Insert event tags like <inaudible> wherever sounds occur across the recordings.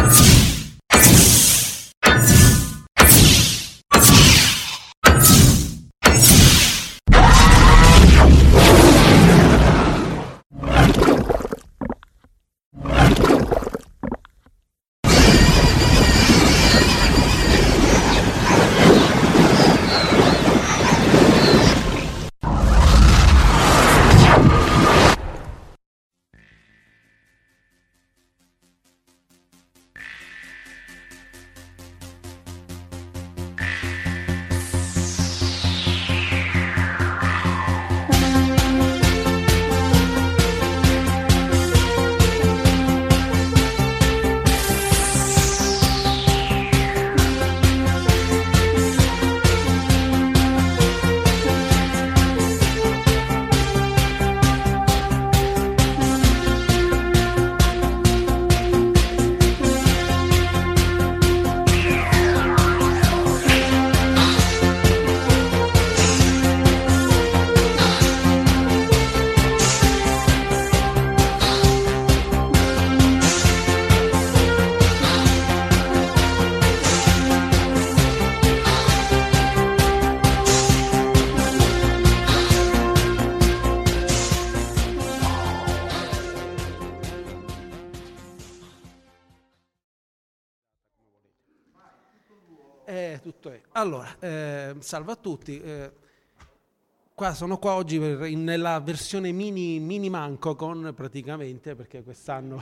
Yeah. Eh, tutto è. Allora, eh, salve a tutti. Eh, qua sono qua oggi per- in- nella versione mini, mini Mancocon praticamente perché quest'anno,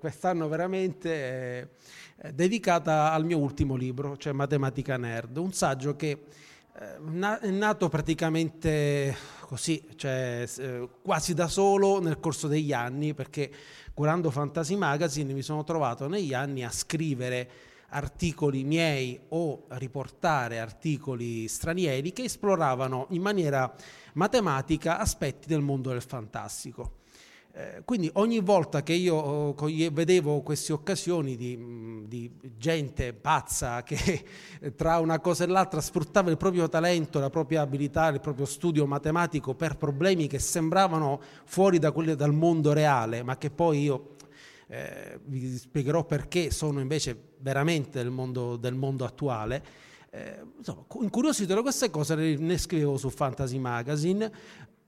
quest'anno veramente è, dedicata al mio ultimo libro, cioè Matematica Nerd, un saggio che eh, è nato praticamente così, cioè eh, quasi da solo nel corso degli anni perché curando Fantasy Magazine mi sono trovato negli anni a scrivere articoli miei o riportare articoli stranieri che esploravano in maniera matematica aspetti del mondo del fantastico. Eh, quindi ogni volta che io coglie- vedevo queste occasioni di, mh, di gente pazza che eh, tra una cosa e l'altra sfruttava il proprio talento, la propria abilità, il proprio studio matematico per problemi che sembravano fuori da quelli dal mondo reale, ma che poi io eh, vi spiegherò perché sono invece veramente del mondo, del mondo attuale. Eh, insomma, incuriosito da queste cose ne, scrivevo su Fantasy Magazine,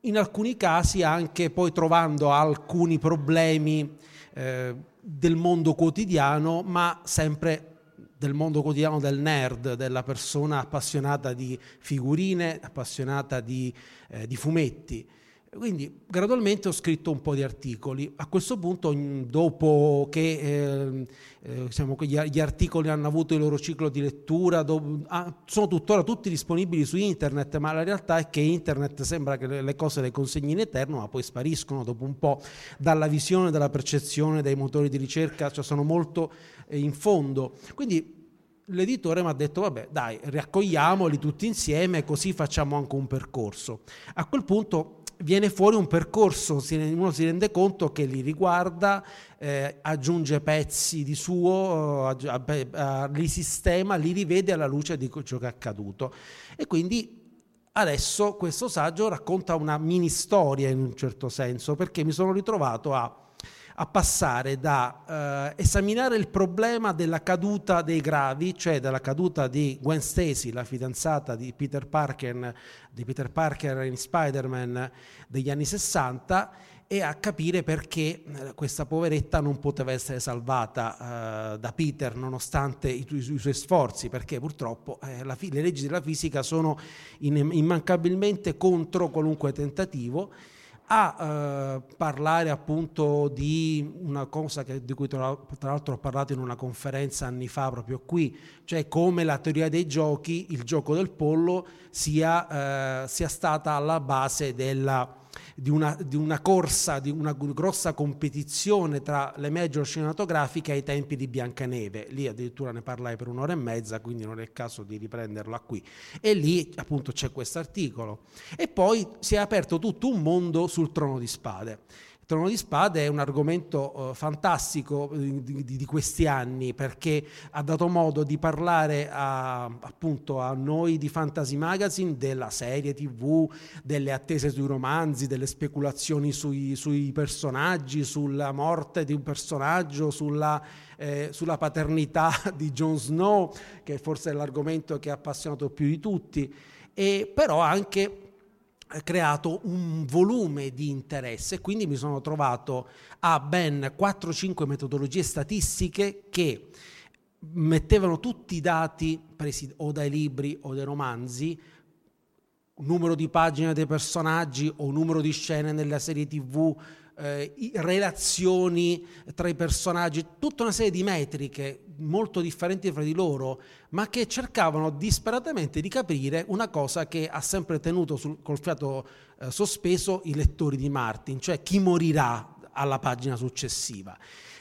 in alcuni casi anche poi trovando alcuni problemi eh, del mondo quotidiano, ma sempre del mondo quotidiano del nerd, della persona appassionata di figurine, appassionata di, eh, di fumetti. Quindi gradualmente ho scritto un po' di articoli. A questo punto, dopo che eh, eh, diciamo, gli, articoli hanno avuto il loro ciclo di lettura, ah, sono tuttora tutti disponibili su internet, ma la realtà è che internet sembra che le, cose le consegni in eterno, ma poi spariscono dopo un po' dalla visione, dalla percezione dei motori di ricerca, cioè sono molto eh, in fondo. Quindi l'editore mi ha detto vabbè dai raccogliamoli tutti insieme così facciamo anche un percorso a quel punto viene fuori un percorso, uno si rende conto che li riguarda, eh, aggiunge pezzi di suo, eh, li sistema, li rivede alla luce di ciò che è accaduto. E quindi adesso questo saggio racconta una mini storia in un certo senso, perché mi sono ritrovato a a passare da eh, esaminare il problema della caduta dei gravi, cioè della caduta di Gwen Stacy, la fidanzata di Peter Parker, di Peter Parker in Spider-Man degli anni 60, e a capire perché eh, questa poveretta non poteva essere salvata uh, da Peter nonostante i, i, i, suoi sforzi, perché purtroppo eh, la, le leggi della fisica sono in, immancabilmente contro qualunque tentativo a eh, parlare appunto di una cosa che, di cui tra, l'altro ho parlato in una conferenza anni fa proprio qui, cioè come la teoria dei giochi, il gioco del pollo, sia, eh, sia stata alla base della di una, di una, corsa, di una grossa competizione tra le major cinematografiche ai tempi di Biancaneve. Lì addirittura ne parlai per un'ora e mezza, quindi non è il caso di riprenderla qui. E lì appunto c'è questo articolo. E poi si è aperto tutto un mondo sul trono di spade. Trono di Spade è un argomento uh, fantastico di, di, di, questi anni perché ha dato modo di parlare a, appunto a noi di Fantasy Magazine della serie tv, delle attese sui romanzi, delle speculazioni sui, sui personaggi, sulla morte di un personaggio, sulla, eh, sulla paternità <laughs> di Jon Snow, che forse è l'argomento che ha appassionato più di tutti, e però anche creato un volume di interesse, quindi mi sono trovato a ben 4-5 metodologie statistiche che mettevano tutti i dati presi o dai libri o dai romanzi, numero di pagine dei personaggi o numero di scene nella serie tv, eh, relazioni tra i personaggi, tutta una serie di metriche molto differenti fra di loro, ma che cercavano disperatamente di capire una cosa che ha sempre tenuto sul, col fiato eh, sospeso i lettori di Martin, cioè chi morirà alla pagina successiva.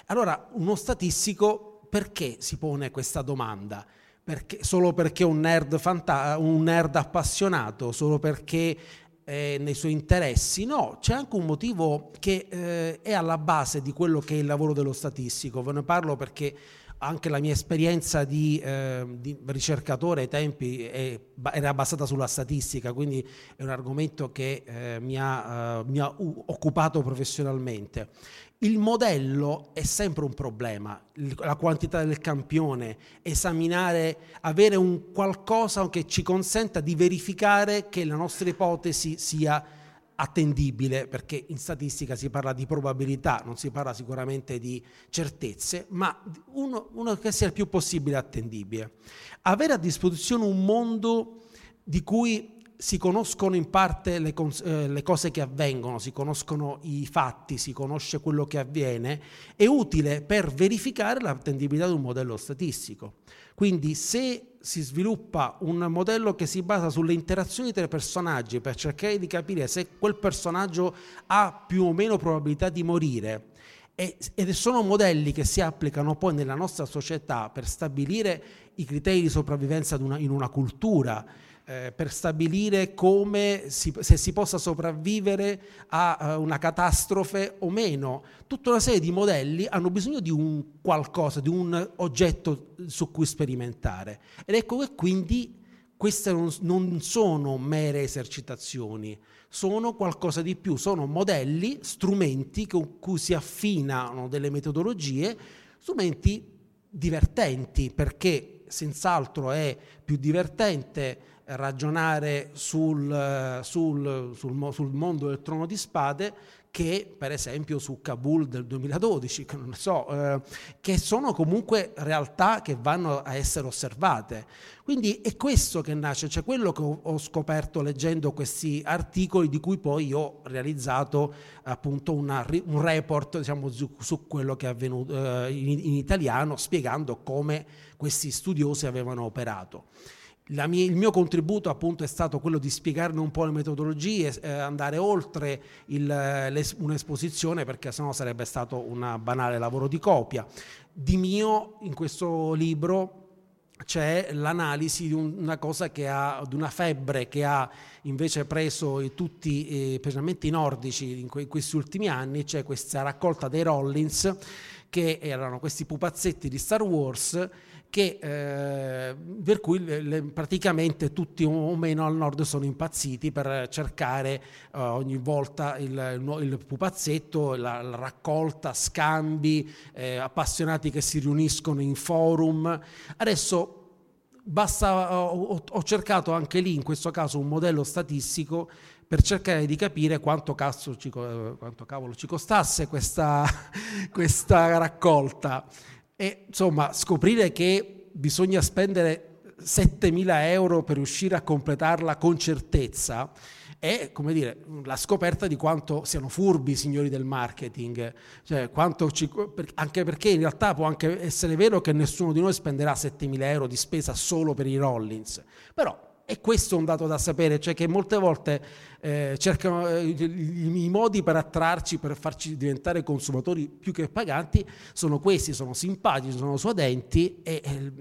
Allora, uno statistico perché si pone questa domanda? Perché, solo perché un fanta- un nerd appassionato, solo perché eh, nei suoi interessi, no, c'è anche un motivo che eh, è alla base di quello che è il lavoro dello statistico. Ve ne parlo perché anche la mia esperienza di, eh, di ricercatore ai tempi è, era basata sulla statistica, quindi è un argomento che eh, mi, ha, uh, mi, ha, occupato professionalmente. Il modello è sempre un problema, la quantità del campione, esaminare, avere un qualcosa che ci consenta di verificare che la nostra ipotesi sia attendibile, perché in statistica si parla di probabilità, non si parla sicuramente di certezze, ma uno, uno che sia il più possibile attendibile. Avere a disposizione un mondo di cui si conoscono in parte le, eh, le, cose che avvengono, si conoscono i fatti, si conosce quello che avviene, è utile per verificare l'attendibilità di un modello statistico. Quindi se si sviluppa un modello che si basa sulle interazioni tra i personaggi per cercare di capire se quel personaggio ha più o meno probabilità di morire, ed sono modelli che si applicano poi nella nostra società per stabilire i criteri di sopravvivenza in una cultura, eh, per stabilire come si, se si possa sopravvivere a, a una catastrofe o meno. Tutta una serie di modelli hanno bisogno di un qualcosa, di un oggetto su cui sperimentare. Ed ecco che quindi queste non, non sono mere esercitazioni, sono qualcosa di più, sono modelli, strumenti con cui si affinano delle metodologie, strumenti divertenti perché senz'altro è più divertente ragionare sul, sul, sul, sul, mondo del trono di spade che per esempio su Kabul del 2012, che so, eh, che sono comunque realtà che vanno a essere osservate. Quindi è questo che nasce, cioè quello che ho, ho scoperto leggendo questi articoli di cui poi ho realizzato appunto una, un report diciamo, su, su, quello che è avvenuto eh, in, in italiano, spiegando come questi studiosi avevano operato mia, il mio contributo appunto è stato quello di spiegarne un po' le metodologie, eh, andare oltre il, un'esposizione perché sennò sarebbe stato un banale lavoro di copia. Di mio in questo libro c'è l'analisi di una cosa che ha, di una febbre che ha invece preso tutti, eh, specialmente i nordici in, que- in questi ultimi anni, c'è questa raccolta dei Rollins che erano questi pupazzetti di Star Wars che, eh, per cui le, praticamente tutti o meno al nord sono impazziti per cercare eh, ogni volta il, il, il pupazzetto, la, la, raccolta, scambi, eh, appassionati che si riuniscono in forum. Adesso basta, ho, ho, cercato anche lì in questo caso un modello statistico per cercare di capire quanto, ci, quanto cavolo ci costasse questa, <laughs> questa raccolta e insomma scoprire che bisogna spendere 7.000 euro per riuscire a completarla con certezza è come dire, la scoperta di quanto siano furbi i signori del marketing, cioè, ci, anche perché in realtà può anche essere vero che nessuno di noi spenderà 7.000 euro di spesa solo per i Rollins, però e questo è un dato da sapere, cioè che molte volte eh, cercano eh, i, modi per attrarci, per farci diventare consumatori più che paganti, sono questi, sono simpatici, sono suadenti e eh,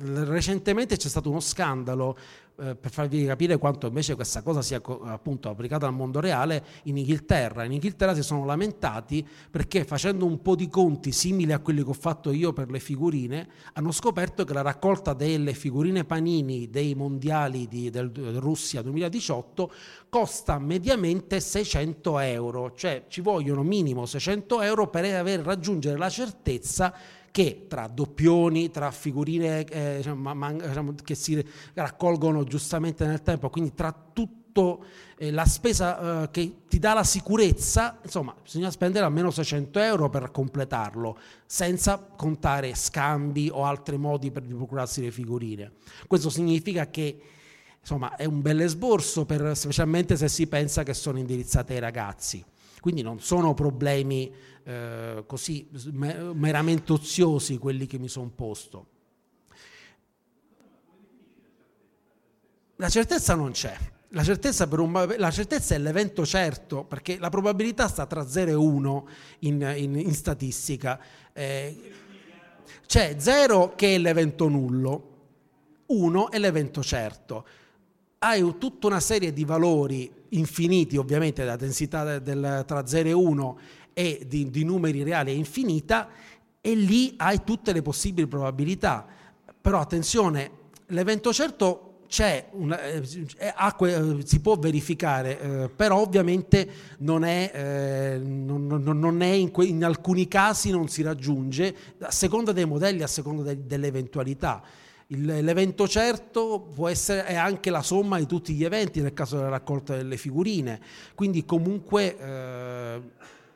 recentemente c'è stato uno scandalo eh, per farvi capire quanto invece questa cosa sia appunto applicata al mondo reale in Inghilterra. In Inghilterra si sono lamentati perché facendo un po' di conti simili a quelli che ho fatto io per le figurine, hanno scoperto che la raccolta delle figurine panini dei mondiali di, del, del Russia 2018 costa mediamente 600 euro, cioè ci vogliono minimo 600 euro per aver raggiungere la certezza che tra doppioni, tra figurine eh, diciamo, man, diciamo, che si raccolgono giustamente nel tempo, quindi tra tutto eh, la spesa eh, che ti dà la sicurezza, insomma, bisogna spendere almeno 600 euro per completarlo, senza contare scambi o altri modi per procurarsi le figurine. Questo significa che insomma, è un bel esborso, per, specialmente se si pensa che sono indirizzate ai ragazzi. Quindi non sono problemi eh, così meramente oziosi quelli che mi sono posto. La certezza non c'è. La certezza, un, la certezza, è l'evento certo, perché la probabilità sta tra 0 e 1 in, in, in statistica. Eh, c'è 0 che è l'evento nullo, 1 è l'evento certo hai tutta una serie di valori infiniti, ovviamente la densità del, tra 0 e 1 e di, di numeri reali è infinita, e lì hai tutte le possibili probabilità. Però attenzione, l'evento certo c'è, una, eh, eh, si può verificare, eh, però ovviamente non è, eh, non, non è in, que, in, alcuni casi non si raggiunge, a seconda dei modelli, a seconda de, delle eventualità. Il, l'evento certo può essere è anche la somma di tutti gli eventi nel caso della raccolta delle figurine, quindi comunque eh,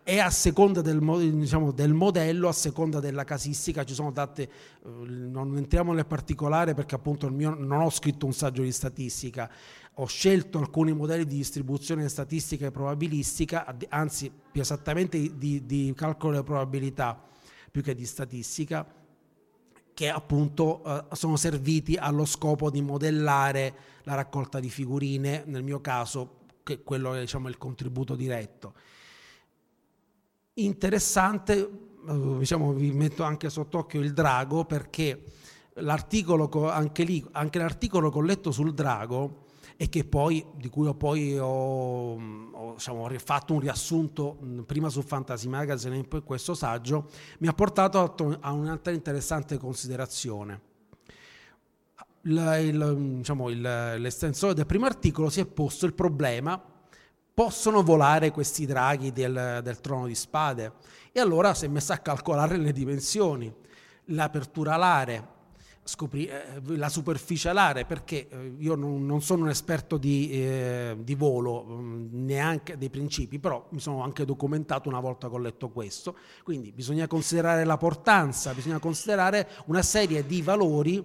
è a seconda del, diciamo, del, modello, a seconda della casistica, ci sono date, eh, non entriamo nel particolare perché appunto mio, non ho scritto un saggio di statistica, ho scelto alcuni modelli di distribuzione statistica e probabilistica, anzi più esattamente di, di calcolo delle probabilità più che di statistica che appunto eh, sono serviti allo scopo di modellare la raccolta di figurine, nel mio caso, che quello è diciamo, il contributo diretto. Interessante, eh, diciamo, vi metto anche sott'occhio il drago perché l'articolo, anche lì, anche l'articolo che ho letto sul drago e poi, di cui ho poi ho, ho diciamo, fatto un riassunto prima su Fantasy Magazine e poi questo saggio, mi ha portato a un'altra interessante considerazione. Il, il, diciamo, il, l'estensore del primo articolo si è posto il problema possono volare questi draghi del, del, trono di spade e allora si è messo a calcolare le dimensioni l'apertura alare scoprì eh, la superficie alare perché eh, io non, non, sono un esperto di, eh, di volo mm, neanche dei principi però mi sono anche documentato una volta che ho letto questo. Quindi bisogna considerare la portanza bisogna considerare una serie di valori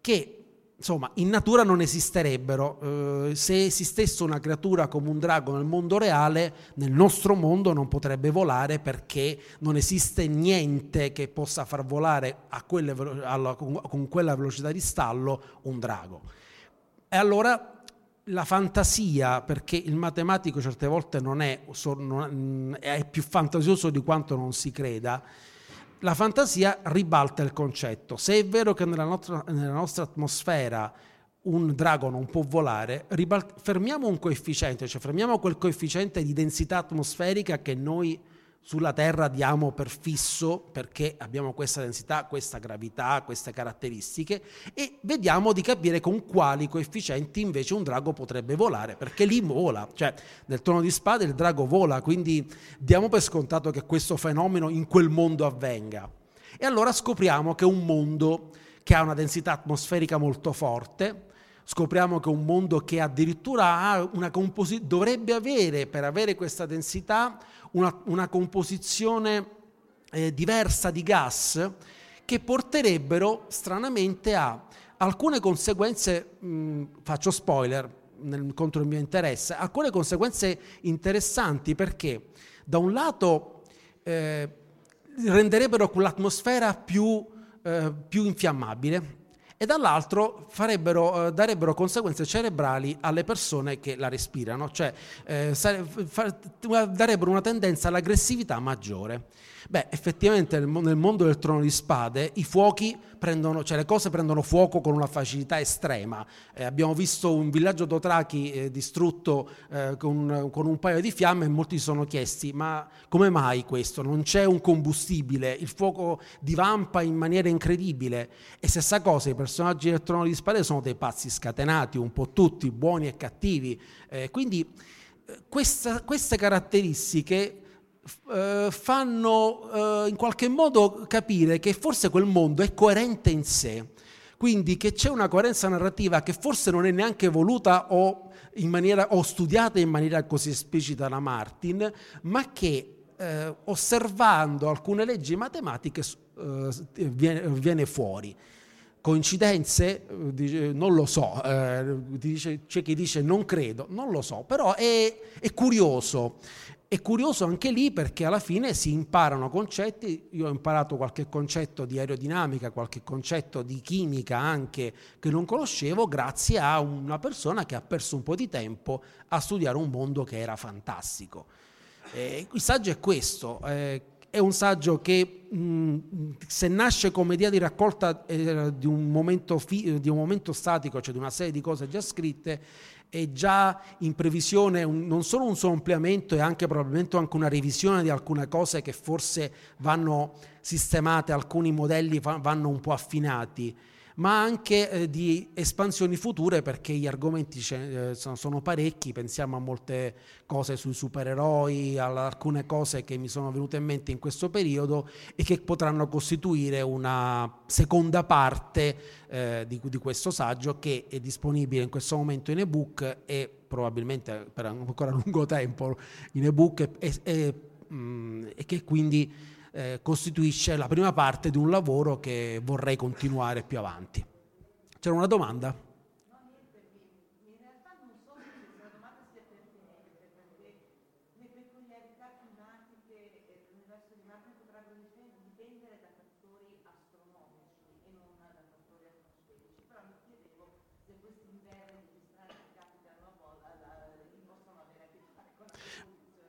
che insomma, in natura non esisterebbero. Eh, se esistesse una creatura come un drago nel mondo reale, nel nostro mondo non potrebbe volare perché non esiste niente che possa far volare quelle, alla, con quella velocità di stallo un drago. E allora la fantasia, perché il matematico certe volte non è, è più fantasioso di quanto non si creda, la fantasia ribalta il concetto. Se è vero che nella nostra, nella nostra atmosfera un drago non può volare, ribalt- fermiamo un coefficiente, cioè fermiamo quel coefficiente di densità atmosferica che noi sulla Terra diamo per fisso perché abbiamo questa densità, questa gravità, queste caratteristiche e vediamo di capire con quali coefficienti invece un drago potrebbe volare, perché lì vola, cioè nel tono di spada il drago vola, quindi diamo per scontato che questo fenomeno in quel mondo avvenga. E allora scopriamo che un mondo che ha una densità atmosferica molto forte, scopriamo che un mondo che addirittura composi- dovrebbe avere, per avere questa densità, una, una composizione eh, diversa di gas che porterebbero stranamente a alcune conseguenze, mh, faccio spoiler nel, contro il mio interesse, alcune conseguenze interessanti perché da un lato eh, renderebbero l'atmosfera più, eh, più infiammabile, e dall'altro farebbero, eh, darebbero conseguenze cerebrali alle persone che la respirano, cioè eh, darebbero una tendenza all'aggressività maggiore. Beh, effettivamente nel mondo del trono di spade i fuochi prendono, cioè le cose prendono fuoco con una facilità estrema. Eh, abbiamo visto un villaggio Dotrachi eh, distrutto eh, con, con, un paio di fiamme e molti si sono chiesti ma come mai questo? Non c'è un combustibile, il fuoco divampa in maniera incredibile. E stessa cosa, i personaggi del trono di spade sono dei pazzi scatenati, un po' tutti, buoni e cattivi. Eh, quindi eh, questa, queste caratteristiche eh, fanno eh, in qualche modo capire che forse quel mondo è coerente in sé, quindi che c'è una coerenza narrativa che forse non è neanche voluta o, maniera, o studiata in maniera così esplicita da Martin, ma che eh, osservando alcune leggi matematiche eh, viene, viene fuori. Coincidenze? Non lo so, eh, c'è chi dice non credo, non lo so, però è, è curioso è curioso anche lì perché alla fine si imparano concetti, io ho imparato qualche concetto di aerodinamica, qualche concetto di chimica anche che non conoscevo grazie a una persona che ha perso un po' di tempo a studiare un mondo che era fantastico. Eh, il saggio è questo, eh, è un saggio che mh, se nasce come idea di raccolta eh, di, un fi- di, un momento statico, cioè di una serie di cose già scritte, è già in previsione un, non solo un suo ampliamento e anche probabilmente anche una revisione di alcune cose che forse vanno sistemate, alcuni modelli vanno un po' affinati ma anche eh, di espansioni future perché gli argomenti eh, sono parecchi, pensiamo a molte cose sui supereroi, ad alcune cose che mi sono venute in mente in questo periodo e che potranno costituire una seconda parte eh, di, di, questo saggio che è disponibile in questo momento in ebook e probabilmente per ancora <laughs> lungo tempo in ebook e, e, e, mm, e che quindi eh, costituisce la prima parte di un lavoro che vorrei continuare più avanti. C'era una domanda?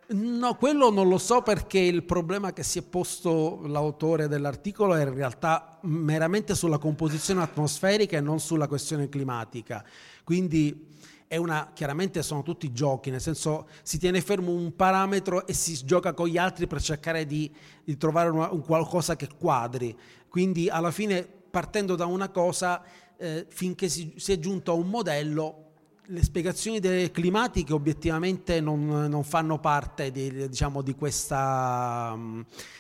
No, quello non lo so perché il problema che si è posto l'autore dell'articolo è in realtà meramente sulla composizione atmosferica e non sulla questione climatica. Quindi è una, chiaramente sono tutti giochi, nel senso si tiene fermo un parametro e si gioca con gli altri per cercare di, di trovare una, un qualcosa che quadri. Quindi alla fine partendo da una cosa, eh, finché si, si è giunto a un modello, le spiegazioni climatiche obiettivamente non, non fanno parte di, diciamo, di, questa,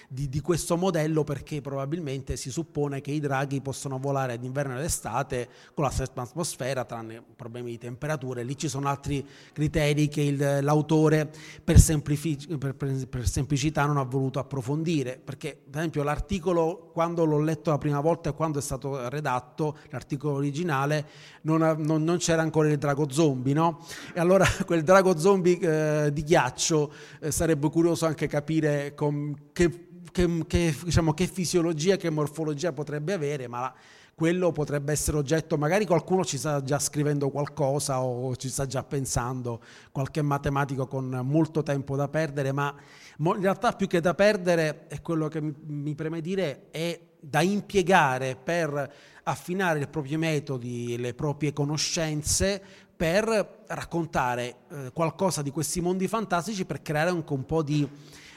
di, di, questo modello perché probabilmente si suppone che i draghi possono volare d'inverno ed estate con la stessa atmosfera tranne problemi di temperature. Lì ci sono altri criteri che il, l'autore per, semplific- per, per, per, semplicità non ha voluto approfondire perché per esempio l'articolo quando l'ho letto la prima volta e quando è stato redatto l'articolo originale non, non, non c'era ancora il drago zombie, no? E allora <laughs> quel drago zombie eh, di ghiaccio eh, sarebbe curioso anche capire com- che che, che, diciamo, che fisiologia, che morfologia potrebbe avere, ma quello potrebbe essere oggetto, magari qualcuno ci sta già scrivendo qualcosa o ci sta già pensando, qualche matematico con molto tempo da perdere, ma in realtà più che da perdere è quello che mi preme dire è da impiegare per affinare i propri metodi, le proprie conoscenze per raccontare eh, qualcosa di questi mondi fantastici per creare anche un po' di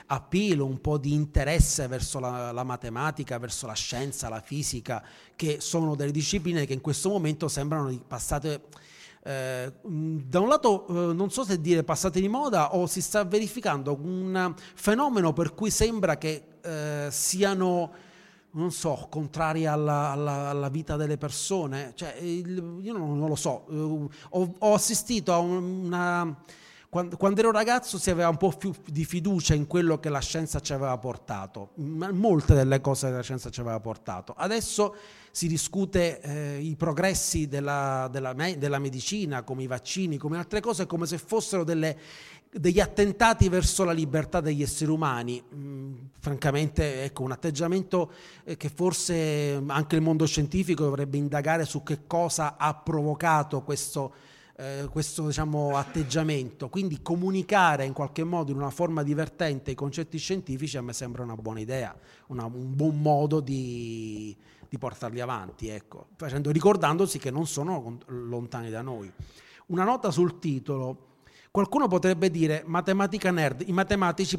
appeal, un po' di interesse verso la, la, matematica, verso la scienza, la fisica, che sono delle discipline che in questo momento sembrano passate... Eh, da un lato eh, non so se dire passate di moda o si sta verificando un fenomeno per cui sembra che eh, siano non so, contrari alla, alla, alla, vita delle persone. Cioè, io non, non, lo so, uh, ho, ho, assistito a una quando, quando, ero ragazzo si aveva un po' più di fiducia in quello che la scienza ci aveva portato, molte delle cose che la scienza ci aveva portato. Adesso si discute eh, i progressi della, della, della, medicina, come i vaccini, come altre cose, come se fossero delle, degli attentati verso la libertà degli esseri umani. Mm, francamente, ecco, un atteggiamento eh, che forse anche il mondo scientifico dovrebbe indagare su che cosa ha provocato questo eh, questo diciamo, atteggiamento. Quindi comunicare in qualche modo in una forma divertente i concetti scientifici a me sembra una buona idea, una, un buon modo di, di portarli avanti, ecco, facendo, ricordandosi che non sono lontani da noi. Una nota sul titolo. Qualcuno potrebbe dire matematica nerd, i matematici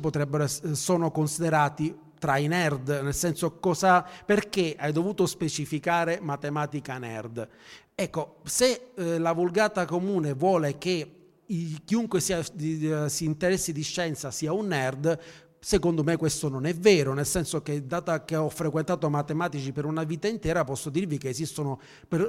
sono considerati tra i nerd, nel senso cosa, perché hai dovuto specificare matematica nerd? Ecco, se eh, la vulgata comune vuole che chiunque sia, di, uh, si interessi di scienza sia un nerd, Secondo me questo non è vero, nel senso che data che ho frequentato matematici per una vita intera, posso dirvi che esistono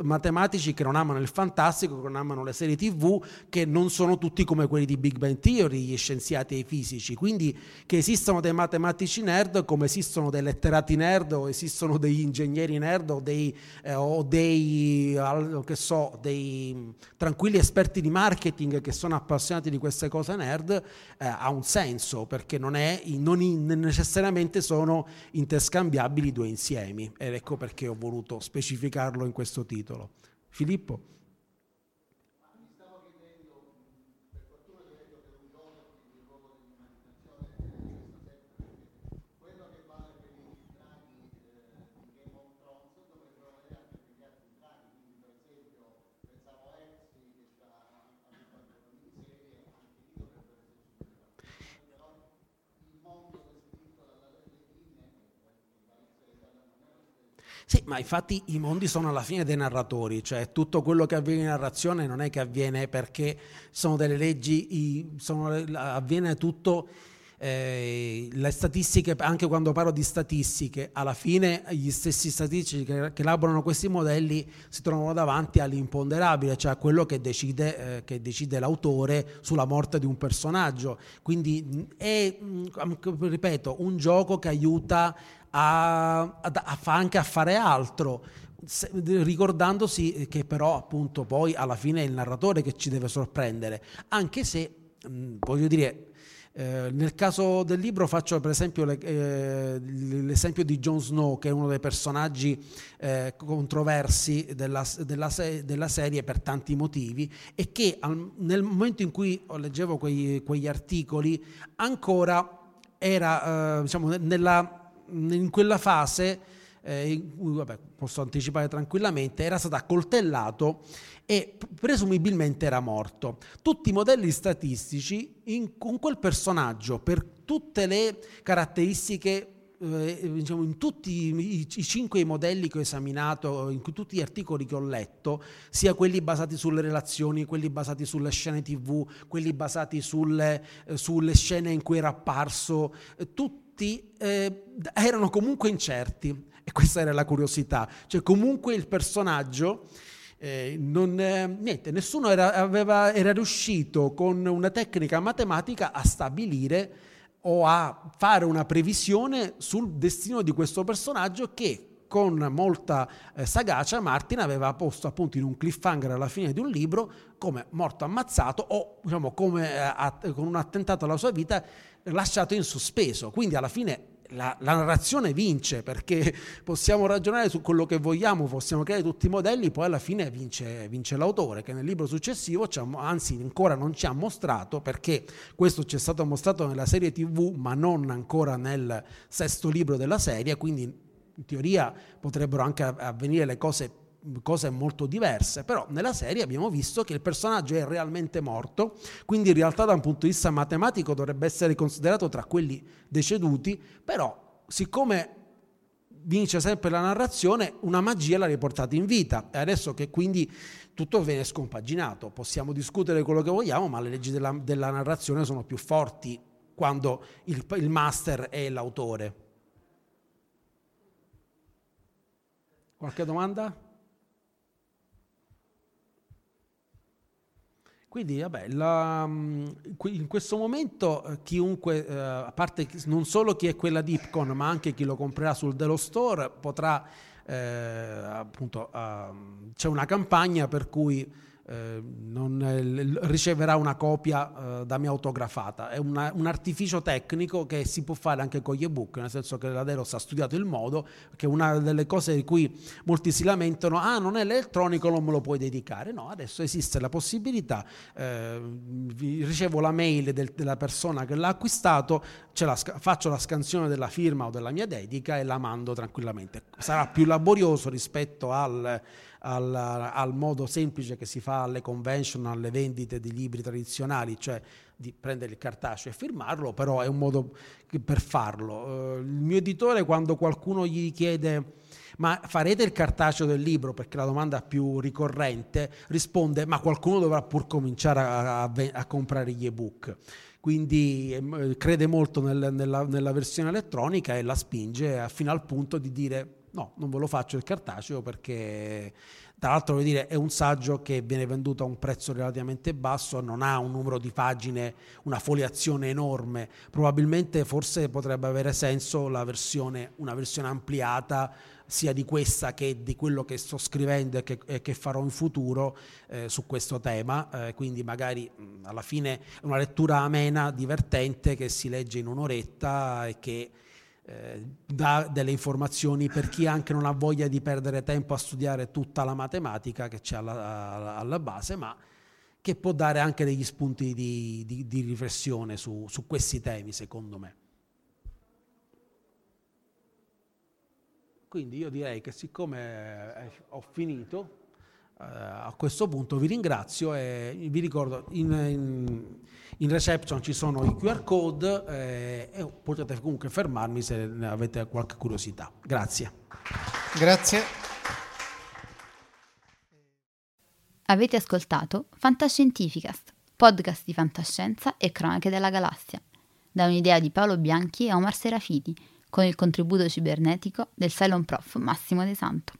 matematici che non amano il fantastico, che non amano le serie tv, che non sono tutti come quelli di Big Bang Theory, gli scienziati e i fisici. Quindi che esistono dei matematici nerd come esistono dei letterati nerd o esistono degli ingegneri nerd o dei, eh, o dei, che so, dei tranquilli esperti di marketing che sono appassionati di queste cose nerd, eh, ha un senso perché non è in non necessariamente sono interscambiabili due insiemi ed ecco perché ho voluto specificarlo in questo titolo. Filippo? Sì, ma infatti i mondi sono alla fine dei narratori, cioè tutto quello che avviene in narrazione non è che avviene perché sono delle leggi, sono, avviene tutto eh, le statistiche, anche quando parlo di statistiche, alla fine gli stessi statistici che, che, elaborano questi modelli si trovano davanti all'imponderabile, cioè a quello che decide, eh, che decide l'autore sulla morte di un personaggio. Quindi è, ripeto, un gioco che aiuta a, a, a anche a fare altro, se, ricordandosi che però appunto poi alla fine è il narratore che ci deve sorprendere, anche se mh, voglio dire eh, nel caso del libro faccio per esempio le, eh, l'esempio di Jon Snow, che è uno dei personaggi eh, controversi della, della, della, serie per tanti motivi e che al, nel momento in cui leggevo quei, quegli articoli ancora era eh, diciamo, nella in quella fase, eh, vabbè, posso anticipare tranquillamente, era stato accoltellato e presumibilmente era morto. Tutti i modelli statistici in, con quel personaggio, per tutte le caratteristiche eh, diciamo, in tutti i, i, cinque modelli che ho esaminato, in tutti gli articoli che ho letto, sia quelli basati sulle relazioni, quelli basati sulle scene tv, quelli basati sulle, eh, sulle scene in cui era apparso, eh, tutti tutti eh, erano comunque incerti e questa era la curiosità, cioè comunque il personaggio eh, non, eh, niente, nessuno era, aveva, era riuscito con una tecnica matematica a stabilire o a fare una previsione sul destino di questo personaggio che con molta eh, sagacia Martin aveva posto appunto in un cliffhanger alla fine di un libro come morto ammazzato o diciamo come eh, a, con un attentato alla sua vita lasciato in sospeso. Quindi alla fine la, la, narrazione vince perché <laughs> possiamo ragionare su quello che vogliamo, possiamo creare tutti i modelli, poi alla fine vince, vince l'autore che nel libro successivo, anzi ancora non ci ha mostrato perché questo ci è stato mostrato nella serie tv ma non ancora nel sesto libro della serie, quindi in teoria potrebbero anche avvenire le cose cose molto diverse, però nella serie abbiamo visto che il personaggio è realmente morto, quindi in realtà da un punto di vista matematico dovrebbe essere considerato tra quelli deceduti, però siccome vince sempre la narrazione, una magia l'ha riportata in vita e adesso che quindi tutto viene scompaginato, possiamo discutere quello che vogliamo, ma le leggi della, della narrazione sono più forti quando il, il master è l'autore. Qualche domanda? Quindi, vabbè, la, mm, in questo momento eh, chiunque, eh, a parte non solo chi è quella di Ipcon, ma anche chi lo comprerà sul Delo Store, potrà, eh, appunto, uh, c'è una campagna per cui eh, non, riceverà una copia eh, da me autografata. È una, un artificio tecnico che si può fare anche con gli ebook, nel senso che la Delos ha studiato il modo, che una delle cose di cui molti si lamentano, ah non è elettronico, non me lo puoi dedicare. No, adesso esiste la possibilità, eh, ricevo la mail del, della persona che l'ha acquistato, la, faccio la scansione della firma o della mia dedica e la mando tranquillamente. Sarà più laborioso rispetto al al, al, modo semplice che si fa alle convention, alle vendite di libri tradizionali, cioè di prendere il cartaceo e firmarlo, però è un modo per farlo. Uh, il mio editore quando qualcuno gli chiede ma farete il cartaceo del libro perché la domanda più ricorrente risponde ma qualcuno dovrà pur cominciare a, a, a comprare gli ebook quindi eh, crede molto nel, nella, nella, versione elettronica e la spinge fino al punto di dire No, non ve lo faccio il cartaceo perché tra l'altro voglio dire, è un saggio che viene venduto a un prezzo relativamente basso, non ha un numero di pagine, una foliazione enorme. Probabilmente forse potrebbe avere senso versione, una versione ampliata sia di questa che di quello che sto scrivendo e che, e che farò in futuro eh, su questo tema. Eh, quindi magari mh, alla fine una lettura amena, divertente, che si legge in un'oretta e che eh, dà delle informazioni per chi anche non ha voglia di perdere tempo a studiare tutta la matematica che c'è alla, alla base, ma che può dare anche degli spunti di, di, di riflessione su, su questi temi, secondo me. Quindi io direi che siccome eh, ho finito, a questo punto vi ringrazio e vi ricordo in, in, in reception ci sono i QR code eh, e potete comunque fermarmi se avete qualche curiosità. Grazie. Grazie. Avete ascoltato Fantascientificast, podcast di fantascienza e cronache della galassia, da un'idea di Paolo Bianchi e Omar Serafiti, con il contributo cibernetico del Cylon Prof Massimo De Santo.